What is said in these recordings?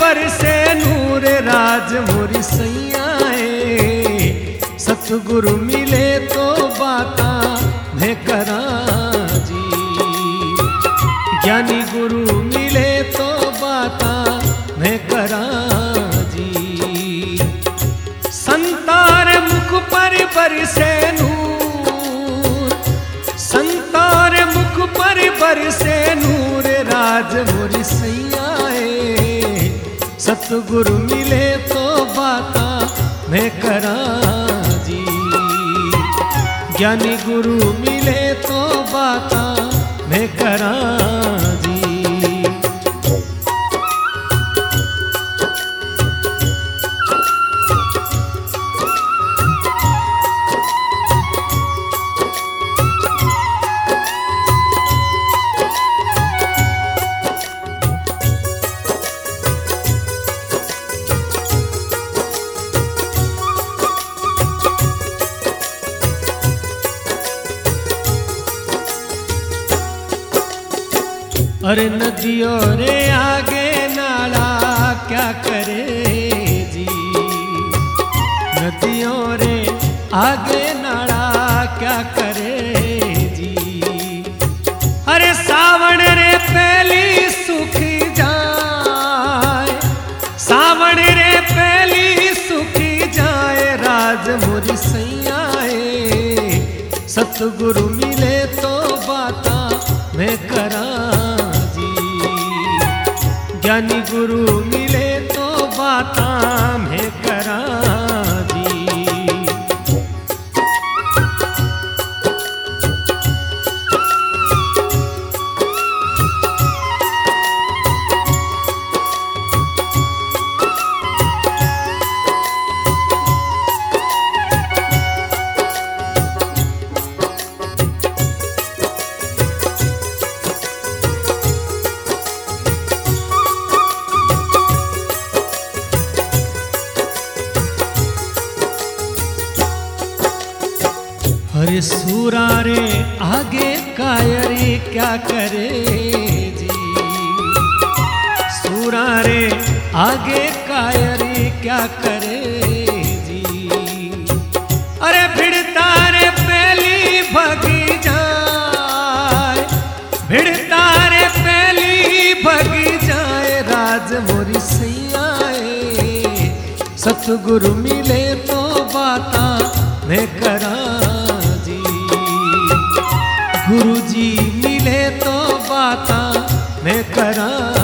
बरसे नूर राज मोरी सैया सतगुरु मिले तो सतगुरु मिले तो बाता मैं करा जी। ज्ञानी गुरु मिले तो बाता मैं करा अरे नदियों रे आगे नाला, क्या करे जी? नदियों रे आगे नाला, क्या करे जी? अरे सावण रे पहली सुख जाए सावण रे पहली सुख जाए राज मोरी सैयाए। सतगुरु मिले तो बाता मैं करा ज्ञानी गुरु मिले तो बाता मैं अरे सूरा रे आगे कायरी क्या करे जी? सूरा रे आगे कायरी क्या करे जी? अरे भिड़ता रे पहली भगी जाए भिड़ता रे पहली भगी जाए, राज मोरी सैयाए। सतगुरु मिले तो बाता मैं करा जी मिले तो बात मैं करा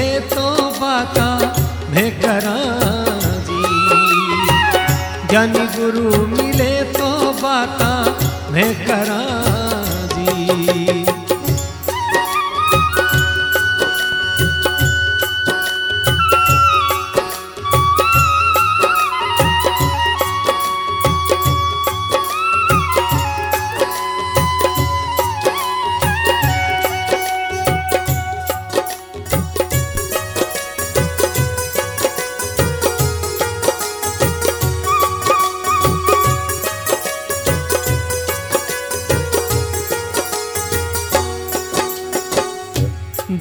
ओ राज मोरी सैयाए सतगुरु मिले तो बाता मैं करा जी जन गुरु मिले तो बाता मैं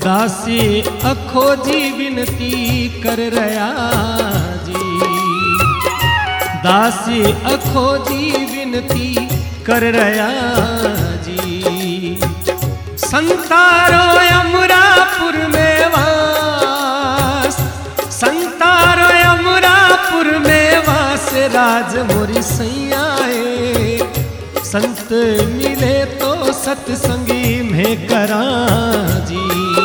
दासी अखो जी विनती कर रहा जी। दासी अखो जी विनती कर रहा जी। संतारो अमरापुर में वास। संतारो अमरापुर में वास, राज मोरी सैयाए। संत मिले तो सत्संगी में करा जी।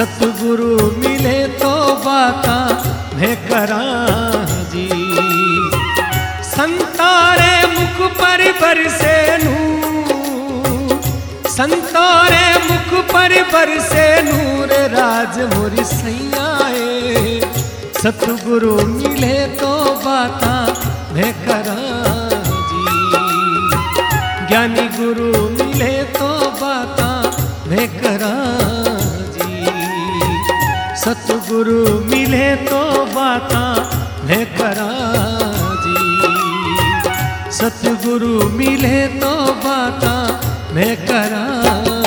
सतगुरु मिले तो बाता मैं करा जी। संतारे मुख पर बरसे संतारे मुख पर बरसे नूर राज मोरी सैयाए सतगुरु मिले तो बाता मैं करा जी। ज्ञानी गुरु मिले सतगुरु मिले तो बाता लेकर करा जी सतगुरु मिले तो बाता मैं करा